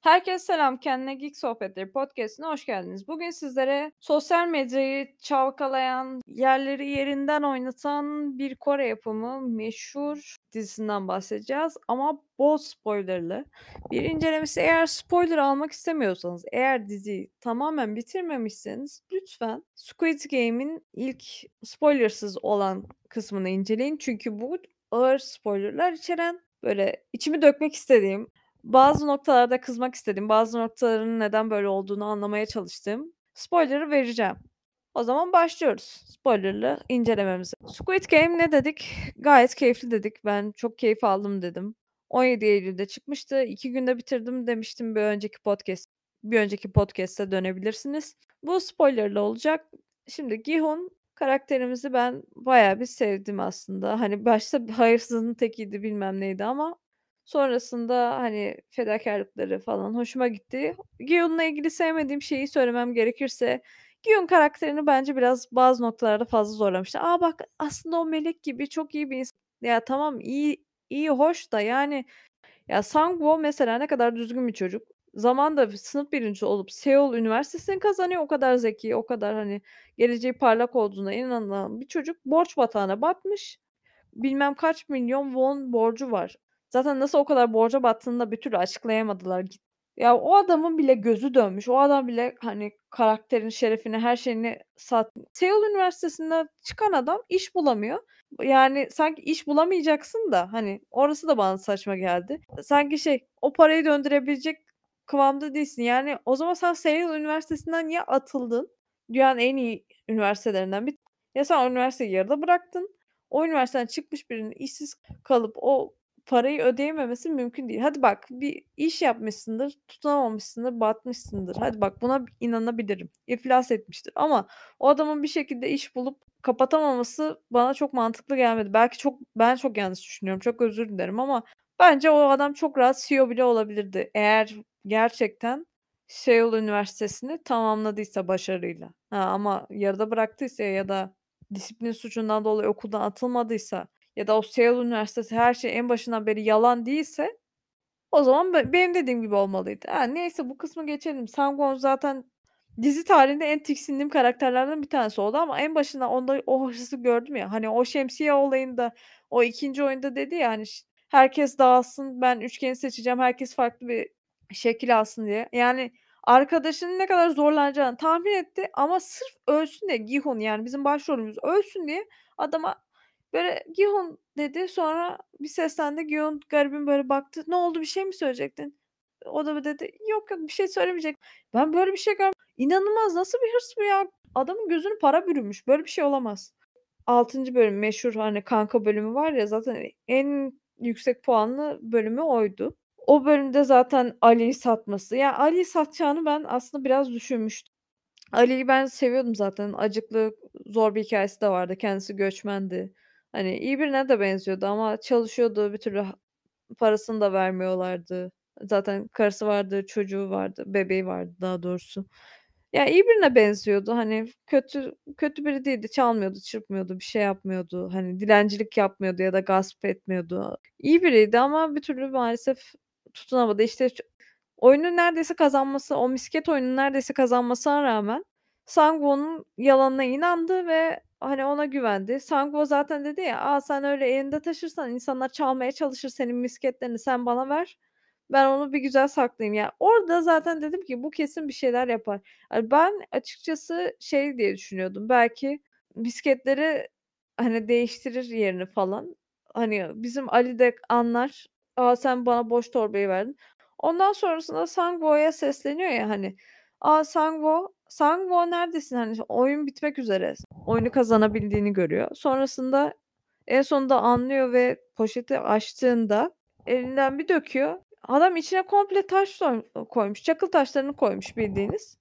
Herkese selam, Kendine Geek Sohbetleri podcast'ine hoş geldiniz. Bugün sizlere sosyal medyayı çalkalayan, yerleri yerinden oynatan bir Kore yapımı meşhur dizisinden bahsedeceğiz ama bol spoilerlı bir incelemesi. Eğer spoiler almak istemiyorsanız, eğer diziyi tamamen bitirmemişseniz lütfen Squid Game'in ilk spoilersız olan kısmını inceleyin. Çünkü bu ağır spoilerlar içeren, böyle içimi dökmek istediğim, bazı noktalarda kızmak istediğim, bazı noktaların neden böyle olduğunu anlamaya çalıştığım spoiler'ı vereceğim. O zaman başlıyoruz spoiler'lı incelememize. Squid Game ne dedik? Gayet keyifli dedik. Ben çok keyif aldım dedim. 17 Eylül'de çıkmıştı. 2 günde bitirdim demiştim bir önceki podcast bir önceki podcast'e dönebilirsiniz. Bu spoiler'lı olacak. Şimdi Gi-hun karakterimizi ben bayağı bir sevdim aslında. Hani başta hayırsızın tekiydi bilmem neydi ama sonrasında hani fedakârlıkları falan hoşuma gitti. Gi-hun'la ilgili sevmediğim şeyi söylemem gerekirse Gi-hun karakterini bence biraz bazı noktalarda fazla zorlamışlar. A, bak aslında o melek gibi çok iyi bir ins Ya tamam iyi iyi, hoş da yani ya Sang-woo mesela ne kadar düzgün bir çocuk. Zamanında sınıf birincisi olup Seul Üniversitesi'ni kazanıyor. O kadar zeki, o kadar hani geleceği parlak olduğuna inanılan bir çocuk borç batağına batmış. Bilmem kaç milyon won borcu var. Zaten nasıl o kadar borca battığını da bir türlü açıklayamadılar. Ya o adamın bile gözü dönmüş. O adam bile hani karakterin şerefine, her şeyini sat Seul Üniversitesi'nden çıkan adam iş bulamıyor. Yani sanki iş bulamayacaksın da hani orası da bana saçma geldi. Sanki şey o parayı döndürebilecek kıvamda değilsin. Yani o zaman sen Seul Üniversitesi'nden ya atıldın? Dünyanın en iyi üniversitelerinden bir ya sen o üniversiteyi yarıda bıraktın. O üniversiteden çıkmış birinin işsiz kalıp o parayı ödeyememesi mümkün değil. Hadi bak bir iş yapmışsındır, tutunamamışsındır, batmışsındır. Hadi bak buna inanabilirim. İflas etmiştir ama o adamın bir şekilde iş bulup kapatamaması bana çok mantıklı gelmedi. Belki çok ben çok yanlış düşünüyorum. Çok özür dilerim ama bence o adam çok rahat CEO bile olabilirdi. Eğer gerçekten Seul Üniversitesi'ni tamamladıysa başarıyla. Ha, ama yarıda bıraktıysa ya da disiplin suçundan dolayı okuldan atılmadıysa ya da o Seul Üniversitesi her şey en başından beri yalan değilse o zaman be benim dediğim gibi olmalıydı. Ha, neyse bu kısmı geçelim. Sang-won zaten dizi tarihinde en tiksindiğim karakterlerden bir tanesi oldu ama en başında onda o hırsı gördüm ya, hani o şemsiye olayında, o 2'nci oyunda dedi ya hani herkes dağılsın, ben üçgeni seçeceğim, herkes farklı bir şekil alsın diye. Yani arkadaşının ne kadar zorlanacağını tahmin etti ama sırf ölsün diye Gi-hun yani bizim başrolümüz ölsün diye adama böyle "Gi-hun" dedi. Sonra bir seslendi. Gi-hun garibim böyle baktı. "Ne oldu, bir şey mi söyleyecektin?" O da dedi, "Yok, yok bir şey söylemeyecek." Ben böyle bir şey görm İnanılmaz nasıl bir hırs bu ya? Adamın gözünü para bürümüş. Böyle bir şey olamaz. 6'ncı bölüm meşhur hani kanka bölümü var ya zaten en yüksek puanlı bölümü oydu. O bölümde zaten Ali'yi satması. Ya Ali'yi satacağını ben aslında biraz düşünmüştüm. Ali'yi ben seviyordum zaten. Acıklı, zor bir hikâyesi de vardı. Kendisi göçmendi. Hani iyi birine de benziyordu ama çalışıyordu. Bir türlü parasını da vermiyorlardı. Zaten karısı vardı, çocuğu vardı, bebeği vardı daha doğrusu. Ya iyi birine benziyordu. Hani kötü kötü biri değildi. Çalmıyordu, çırpmıyordu, bir şey yapmıyordu. Hani dilencilik yapmıyordu ya da gasp etmiyordu. İyi biriydi ama bir türlü maalesef tutunamadı. İşte oyunu neredeyse kazanması, o misket oyununu neredeyse kazanmasına rağmen Sang-woo'nun yalanına inandı ve hani ona güvendi. Sang-woo zaten dedi ya, "A, sen öyle elinde taşırsan insanlar çalmaya çalışır senin misketlerini. Sen bana ver. Ben onu bir güzel saklayayım." Ya orada zaten dedim ki bu kesin bir şeyler yapar. Hani ben açıkçası şey diye düşünüyordum. Belki misketleri hani değiştirir yerini falan. Hani bizim Ali de anlar. "A, sen bana boş torbayı verdin." Ondan sonrasında Sang-woo'ya sesleniyor ya hani. A, Sang-woo, Sang-woo neredesin? Hani oyun bitmek üzere. Oyunu kazanabildiğini görüyor. Sonrasında en sonunda anlıyor ve poşeti açtığında elinden bir döküyor. Adam içine komple taş koymuş. Çakıl taşlarını koymuş bildiğiniz.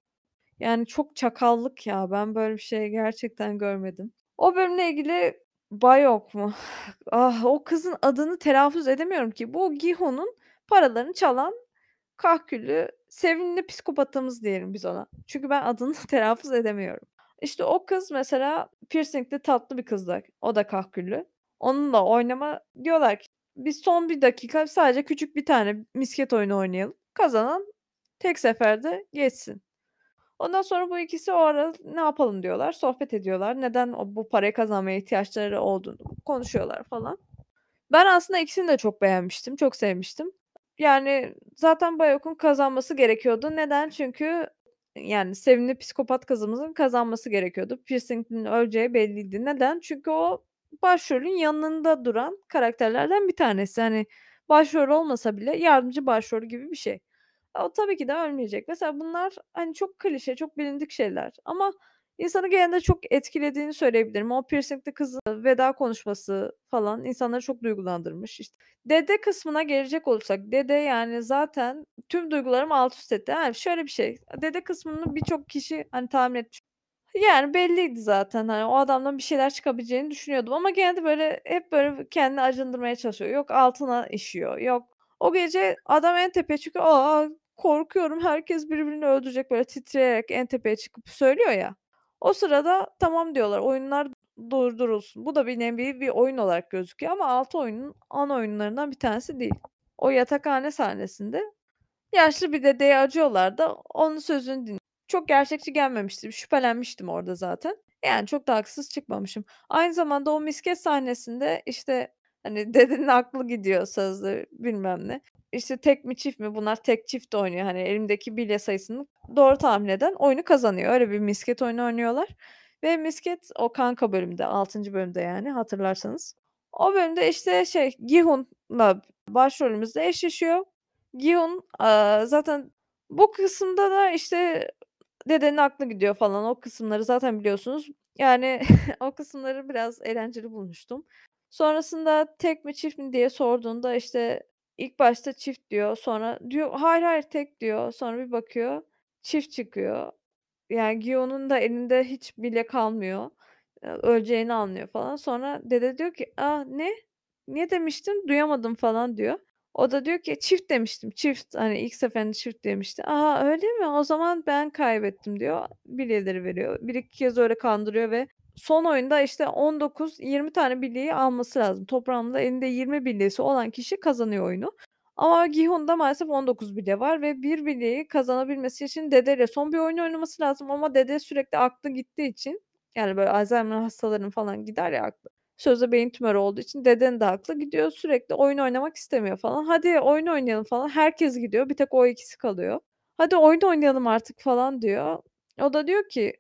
Yani çok çakallık ya. Ben böyle bir şey gerçekten görmedim. O bölümle ilgili Bayok mu? Ah, o kızın adını telaffuz edemiyorum ki. Bu Gi-hun'un paralarını çalan kahküllü, sevimli psikopatımız diyelim biz ona. Çünkü ben adını telaffuz edemiyorum. İşte o kız mesela pirsingli tatlı bir kızdı. O da kahküllü. Onunla oynama diyorlar ki biz son 1 dakika sadece küçük bir tane misket oyunu oynayalım. Kazanan tek seferde geçsin. Ondan sonra bu ikisi o ara ne yapalım diyorlar, sohbet ediyorlar. Neden o bu parayı kazanmaya ihtiyaçları olduğunu konuşuyorlar falan. Ben aslında ikisini de çok beğenmiştim, çok sevmiştim. Yani zaten Bayok'un kazanması gerekiyordu. Neden? Çünkü yani sevimli psikopat kızımızın kazanması gerekiyordu. Piercing'in öleceği belliydi. Neden? Çünkü o başrolün yanında duran karakterlerden bir tanesi. Hani başrol olmasa bile yardımcı başrol gibi bir şey. O tabii ki de ölmeyecek. Mesela bunlar hani çok klişe, çok bilindik şeyler ama insanı gene de çok etkilediğini söyleyebilirim. O piercing'li kızın veda konuşması falan insanları çok duygulandırmış. İşte dede kısmına gelecek olursak dede yani zaten tüm duygularımı alt üst etti. Yani şöyle bir şey. Dede kısmını birçok kişi hani tahmin etmiş. Yani belliydi zaten hani o adamdan bir şeyler çıkabileceğini düşünüyordum ama gene de böyle hep böyle kendini acındırmaya çalışıyor. Yok altına işiyor. Yok o gece adam en tepeye çıkıyor. "A, korkuyorum herkes birbirini öldürecek." böyle titreyerek en tepeye çıkıp söylüyor ya. O sırada tamam diyorlar, oyunlar durdurulsun. Bu da bir nevi bir oyun olarak gözüküyor ama 6 oyunun ana oyunlarından bir tanesi değil. O yatakhane sahnesinde yaşlı bir dedeye acıyorlar da onun sözünü din Çok gerçekçi gelmemişti. Şüphelenmiştim orada zaten. Yani çok da haksız çıkmamışım. Aynı zamanda o misket sahnesinde, işte, hani, dedenin aklı gidiyor sözde bilmem ne. İşte, tek mi çift mi bunlar tek çift oynuyor. Hani, elimdeki bilye sayısını doğru tahmin eden oyunu kazanıyor. Öyle bir misket oyunu oynuyorlar ve misket o kanka bölümde, 6. bölümde yani hatırlarsanız. O bölümde, işte, şey, Gi-hun'la başrolümüz de eşleşiyor. Gi-hun, zaten bu kısımda da, işte, dedenin aklı gidiyor falan. O kısımları zaten biliyorsunuz. Yani o kısımları biraz eğlenceli bulmuştum. Sonrasında tek mi çift mi diye sorduğunda, işte, ilk başta çift diyor. Sonra diyor, "Hayır, hayır tek." diyor. Sonra bir bakıyor çift çıkıyor. Yani Gi-hun'un da elinde hiç bilye kalmıyor. Eee, öleceğini anlıyor falan. Sonra dede diyor ki, "A, ne? Ne demiştin? Duyamadım." falan diyor. O da diyor ki, "Çift demiştim, çift." Hani ilk seferinde çift demişti. "A, öyle mi? O zaman ben kaybettim." diyor. Bilyeleri veriyor. 1-2 kez öyle kandırıyor ve son oyunda, işte, 19-20 tane bilyeyi alması lazım. Toplamda elinde 20 bilyesi olan kişi kazanıyor oyunu. Ama Gi-hun'da maalesef 19 bilye var ve bir bilyeyi kazanabilmesi için dedeyle son bir oyun oynaması lazım ama dede sürekli aklı gittiği için, yani, böyle Alzheimer hastalarının falan gider ya aklı. Sözde beyin tümörü olduğu için dedenin de aklı gidiyor. Sürekli oyun oynamak istemiyor falan. "Hadi oyun oynayalım." falan. Herkes gidiyor. Bir tek o ikisi kalıyor. "Hadi oyun oynayalım artık." falan diyor. O da diyor ki,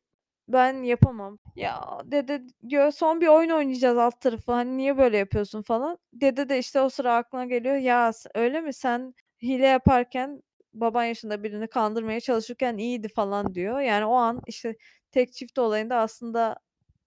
"Ben yapamam." "Ya" dede diyor, "Son bir oyun oynayacağız alt tarafı. Hani, niye böyle yapıyorsun?" falan. Dede de, işte, o sıra aklına geliyor. "Ya, öyle mi? Sen hile yaparken baban yaşında birini kandırmaya çalışırken iyiydi." falan diyor. Yani o an, işte, tek çift olayında aslında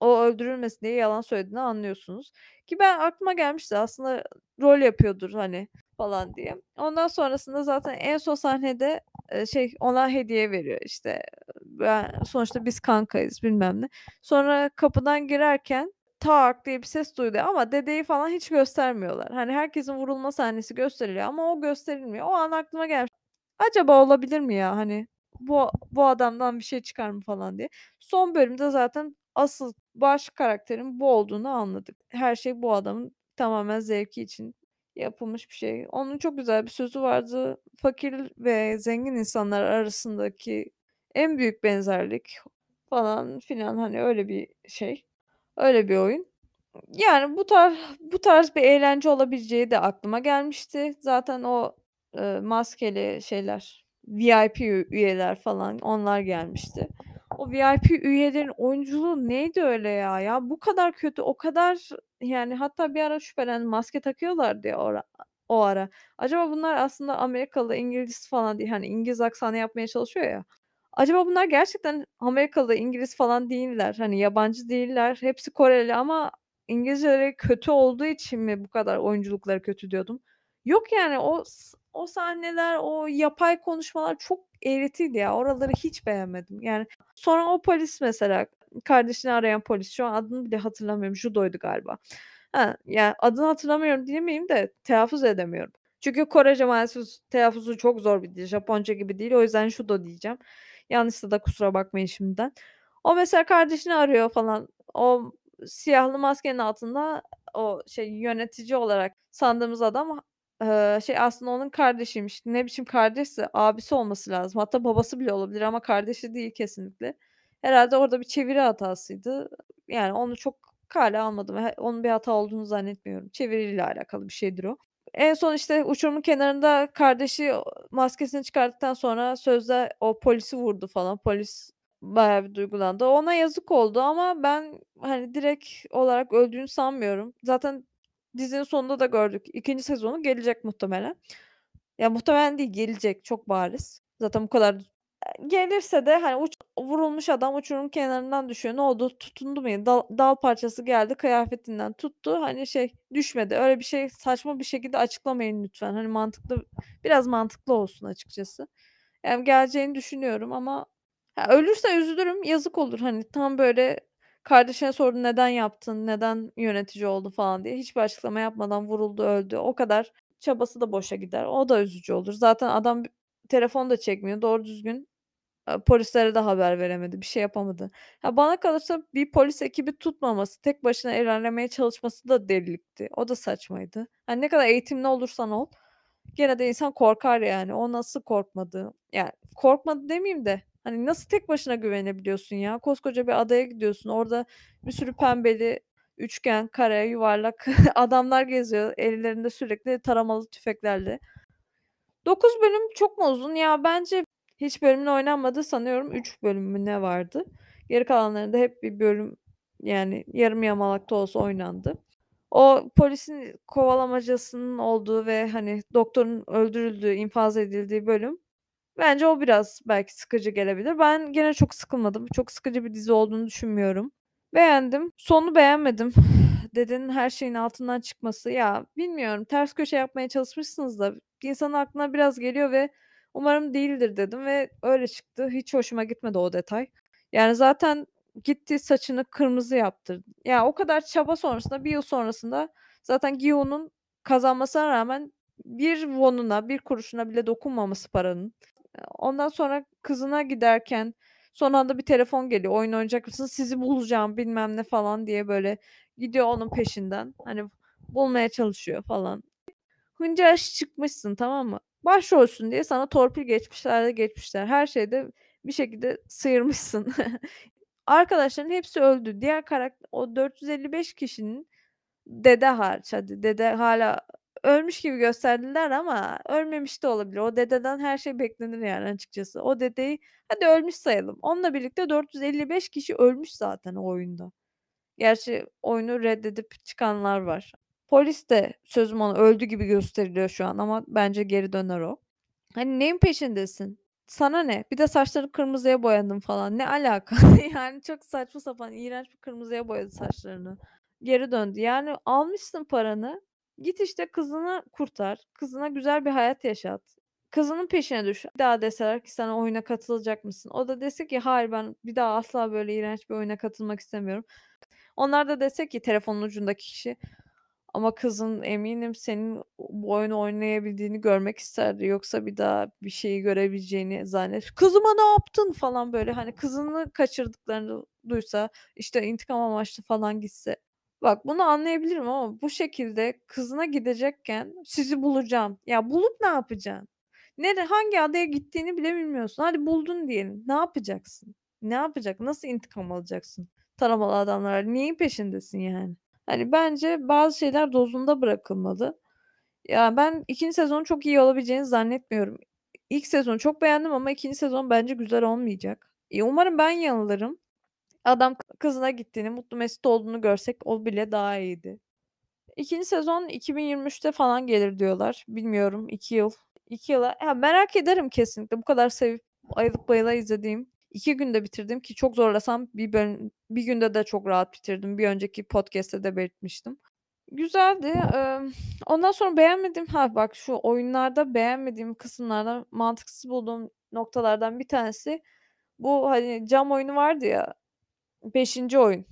o öldürülmesin diye yalan söylediğini anlıyorsunuz. Ki ben aklıma gelmişti aslında rol yapıyordur, hani, falan diye. Ondan sonrasında zaten en son sahnede, eee, şey, ona hediye veriyor, işte, ben sonuçta biz kankayız bilmem ne. Sonra kapıdan girerken "Tak!" diye bir ses duyuluyor ama dedeyi falan hiç göstermiyorlar. Hani, herkesin vurulma sahnesi gösteriliyor ama o gösterilmiyor. O an aklıma gelmiş. Acaba olabilir mi ya, hani, bu bu adamdan bir şey çıkar mı falan diye. Son bölümde zaten asıl baş karakterin bu olduğunu anladık. Her şey bu adamın tamamen zevki için yapılmış bir şey. Onun çok güzel bir sözü vardı. Fakir ve zengin insanlar arasındaki en büyük benzerlik falan filan, hani, öyle bir şey. Öyle bir oyun. Yani bu tarz bu tarz bir eğlence olabileceği de aklıma gelmişti. Zaten o, eee, maskeli şeyler, VIP üyeler falan onlar gelmişti. O VIP üyelerin oyunculuğu neydi öyle ya? Ya bu kadar kötü, o kadar yani hatta bir ara şüphelendim maske takıyorlardı ya ora o ara. Acaba bunlar aslında Amerikalı, İngiliz falan değil, hani, İngiliz aksanı yapmaya çalışıyor ya. Acaba bunlar gerçekten Amerikalı, İngiliz falan değiller. Hani, yabancı değiller. Hepsi Koreli ama İngilizceleri kötü olduğu için mi bu kadar oyunculukları kötü diyordum. Yok yani o o sahneler, o yapay konuşmalar çok eğritiydi ya. Oraları hiç beğenmedim. Yani sonra o polis mesela, kardeşini arayan polis, şu an adını bile hatırlamıyorum. Judo'ydu galiba. Ha, ya adını hatırlamıyorum diyemeyeyim de telaffuz edemiyorum. Çünkü Korece maalesef telaffuzu çok zor bir dil. Japonca gibi değil. O yüzden Judo diyeceğim. Yanlışsa da kusura bakmayın şimdiden. O mesela kardeşini arıyor falan. O siyahlı maskenin altında o şey yönetici olarak sandığımız adam Şey aslında onun kardeşiymiş. Ne biçim kardeşse abisi olması lazım. Hatta babası bile olabilir ama kardeşi değil kesinlikle. Herhâlde orada bir çeviri hatasıydı. Yani onu çok kâale almadım. Onun bir hata olduğunu zannetmiyorum. Çeviriyle alakalı bir şeydir o. En son, işte, uçurumun kenarında kardeşi maskesini çıkarttıktan sonra sözde o polisi vurdu falan. Polis bayağı bir duygulandı. Ona yazık oldu ama ben, hani, direkt olarak öldüğünü sanmıyorum. Zaten dizinin sonunda da gördük. 2'nci sezonu gelecek muhtemelen. Ya, muhtemelen değil, gelecek çok bariz. Zaten bu kadar gelirse de, hani, uç vurulmuş adam uçurumun kenarından düşüyor. Ne oldu? Tutundu mu? Dal dal parçası geldi, kıyafetinden tuttu. Hani, şey, düşmedi. Öyle bir şey saçma bir şekilde açıklamayın lütfen. Hani, mantıklı biraz mantıklı olsun açıkçası. Yani, geleceğini düşünüyorum ama ha, ölürse üzülürüm, yazık olur. Hani, tam böyle kardeşine sordu, "Neden yaptın? Neden yönetici oldu?" falan diye. Hiçbir açıklama yapmadan vuruldu, öldü. O kadar çabası da boşa gider. O da üzücü olur. Zaten adam telefon da çekmiyor. Doğru düzgün Eee, polislere de haber veremedi, bir şey yapamadı. Ya, bana kalırsa bir polis ekibi tutmaması, tek başına ilerlemeye çalışması da delilikti. O da saçmaydı. Hani, ne kadar eğitimli olursan ol, gene de insan korkar yani. O nasıl korkmadı? Yani, korkmadı demeyeyim de, hani, nasıl tek başına güvenebiliyorsun ya? Koskoca bir adaya gidiyorsun. Orada bir sürü pembeli, üçgen, kare, yuvarlak adamlar geziyor ellerinde sürekli taramalı tüfeklerle. 9 bölüm çok mu uzun? Ya, bence hiç bölümün oynanmadı sanıyorum 3 bölüm mü ne vardı. Geri kalanlarında hep bir bölüm, yani yarım yamalak da olsa oynandı. O polisin kovalamacasının olduğu ve, hani, doktorun öldürüldüğü, infaz edildiği bölüm, bence o biraz belki sıkıcı gelebilir. Ben gene çok sıkılmadım. Çok sıkıcı bir dizi olduğunu düşünmüyorum. Beğendim. Sonunu beğenmedim. Dedenin her şeyin altından çıkması. Ya, bilmiyorum, ters köşe yapmaya çalışmışsınız da insanın aklına biraz geliyor ve umarım değildir dedim ve öyle çıktı. Hiç hoşuma gitmedi o detay. Yani, zaten gitti saçını kırmızı yaptırdı. Ya, o kadar çaba sonrasında, bir yıl sonrasında zaten Gi-hun'un kazanmasına rağmen bir won'una, bir kuruşuna bile dokunmaması paranın. Ondan sonra kızına giderken son anda bir telefon geliyor, "Oyun oynayacak mısın? Sizi bulacağım." bilmem ne falan diye böyle gidiyor onun peşinden. Hani, bulmaya çalışıyor falan. Hınca çıkmışsın, tamam mı? Başrolsün diye sana torpil geçmişler de geçmişler. Her şeyde bir şekilde sıyırmışsın. Arkadaşların hepsi öldü. Diğer karak o 455 kişinin dede hariç hadi, dede hâlâ ölmüş gibi gösterdiler ama ölmemiş de olabilir. O dededen her şey beklenir yani açıkçası. O dedeyi hadi ölmüş sayalım. Onunla birlikte 455 kişi ölmüş zaten o oyunda. Gerçi oyunu reddedip çıkanlar var. Polis de sözüm ona öldü gibi gösteriliyor şu an ama bence geri döner o. Hani neyin peşindesin? Sana ne? Bir de saçları kırmızıya boyadın falan. Ne alaka? Yani çok saçma sapan, iğrenç bir kırmızıya boyadı saçlarını. Geri döndü. Yani almışsın paranı, git işte kızını kurtar. Kızına güzel bir hayat yaşat. Kızının peşine düş. Bir daha deseler ki sana oyuna katılacak mısın? O da dese ki hayır ben bir daha asla böyle iğrenç bir oyuna katılmak istemiyorum. Onlar da dese ki telefonun ucundaki kişi ama kızın eminim senin bu oyunu oynayabildiğini görmek isterdi. Yoksa bir daha bir şeyi görebileceğini zannet "Kızıma ne yaptın?" falan böyle, hani, kızını kaçırdıklarını duysa, işte, intikam amaçlı falan gitse. Bak bunu anlayabilirim ama bu şekilde kızına gidecekken "Sizi bulacağım." Ya, bulup ne yapacaksın? Nere hangi adaya gittiğini bile bilmiyorsun. Hadi buldun diyelim. Ne yapacaksın? Ne yapacak? Nasıl intikam alacaksın taramalı adamlara? Neyin peşindesin yani? Hani, bence bazı şeyler dozunda bırakılmalı. Ya, ben 2'nci sezonun çok iyi olabileceğini zannetmiyorum. İlk sezonu çok beğendim ama 2'nci sezon bence güzel olmayacak. İii, umarım ben yanılırım. Adam kızına gittiğini, mutlu mesut olduğunu görsek o bile daha iyiydi. 2'nci sezon 2023'te falan gelir diyorlar. Bilmiyorum 2 yıl. 2 yıla ya, merak ederim kesinlikle. Bu kadar sevip ayılıp bayıla izlediğim, 2 günde bitirdim ki çok zorlasam bir bölüm bir günde de çok rahat bitirdim. Bir önceki podcast'te de belirtmiştim. Güzeldi. Emm, ondan sonra beğenmediğim ha, bak şu oyunlarda beğenmediğim kısımlardan, mantıksız bulduğum noktalardan bir tanesi bu, hani, cam oyunu vardı ya, 5'inci oyun.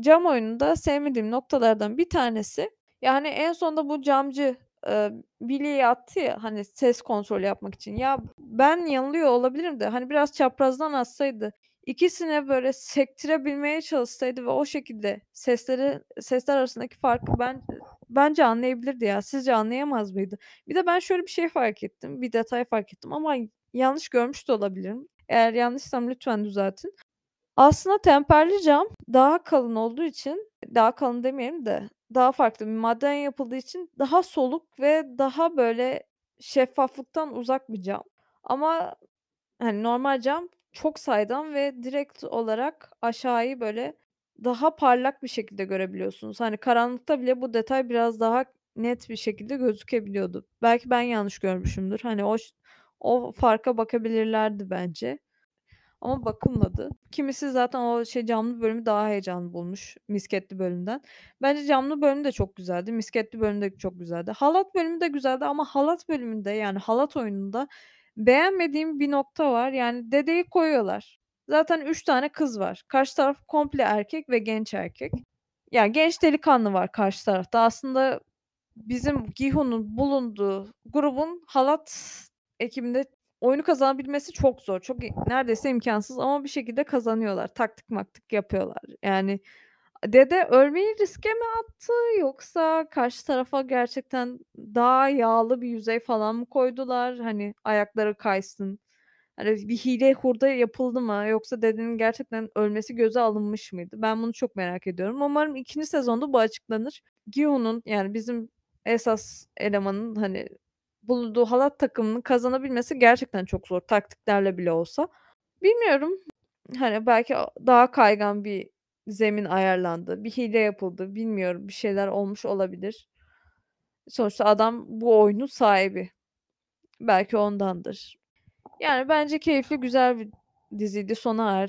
Cam oyununda sevmediğim noktalardan bir tanesi, yani, en sonunda bu camcı, eee, bilyeyi attı ya, hani, ses kontrolü yapmak için. Ya, ben yanılıyor olabilirim de, hani, biraz çaprazdan atsaydı, ikisine böyle sektirebilmeye çalışsaydı ve o şekilde sesleri sesler arasındaki farkı ben bence anlayabilirdi ya. Sizce anlayamaz mıydı? Bir de ben şöyle bir şey fark ettim, bir detay fark ettim ama yanlış görmüş de olabilirim. Eğer yanlışsam lütfen düzeltin. Aslında temperli cam daha kalın olduğu için, daha kalın demeyelim de daha farklı bir maddeden yapıldığı için daha soluk ve daha böyle şeffaflıktan uzak bir cam. Ama, hani, normal cam çok saydam ve direkt olarak aşağıyı böyle daha parlak bir şekilde görebiliyorsunuz. Hani, karanlıkta bile bu detay biraz daha net bir şekilde gözükebiliyordu. Belki ben yanlış görmüşümdür. Hani, o o farka bakabilirlerdi bence ama bakılmadı. Kimisi zaten o şey camlı bölümü daha heyecanlı bulmuş misketli bölümden. Bence camlı bölüm de çok güzeldi. Misketli bölüm de çok güzeldi. Halat bölümü de güzeldi ama halat bölümünde, yani halat oyununda beğenmediğim bir nokta var. Yani dedeyi koyuyorlar. Zaten 3 tane kız var. Karşı taraf komple erkek ve genç erkek. Yani genç delikanlı var karşı tarafta. Aslında bizim Giho'nun bulunduğu grubun halat ekibinde oyunu kazanabilmesi çok zor. Çok neredeyse imkânsız ama bir şekilde kazanıyorlar. Taktik maktik yapıyorlar. Yani dede ölmeyi riske mi attı yoksa karşı tarafa gerçekten daha yağlı bir yüzey falan mı koydular? Hani, ayakları kaysın. Hani, bir hile hurda yapıldı mı yoksa dedenin gerçekten ölmesi göze alınmış mıydı? Ben bunu çok merak ediyorum. Umarım 2. sezonda bu açıklanır. Giho'nun, yani bizim esas elemanın, hani, bulunduğu halat takımının kazanabilmesi gerçekten çok zor taktiklerle bile olsa. Bilmiyorum. Hani, belki daha kaygan bir zemin ayarlandı, bir hile yapıldı, bilmiyorum. Bir şeyler olmuş olabilir. Sonuçta adam bu oyunun sahibi. Belki ondandır. Yani bence keyifli, güzel bir diziydi sona er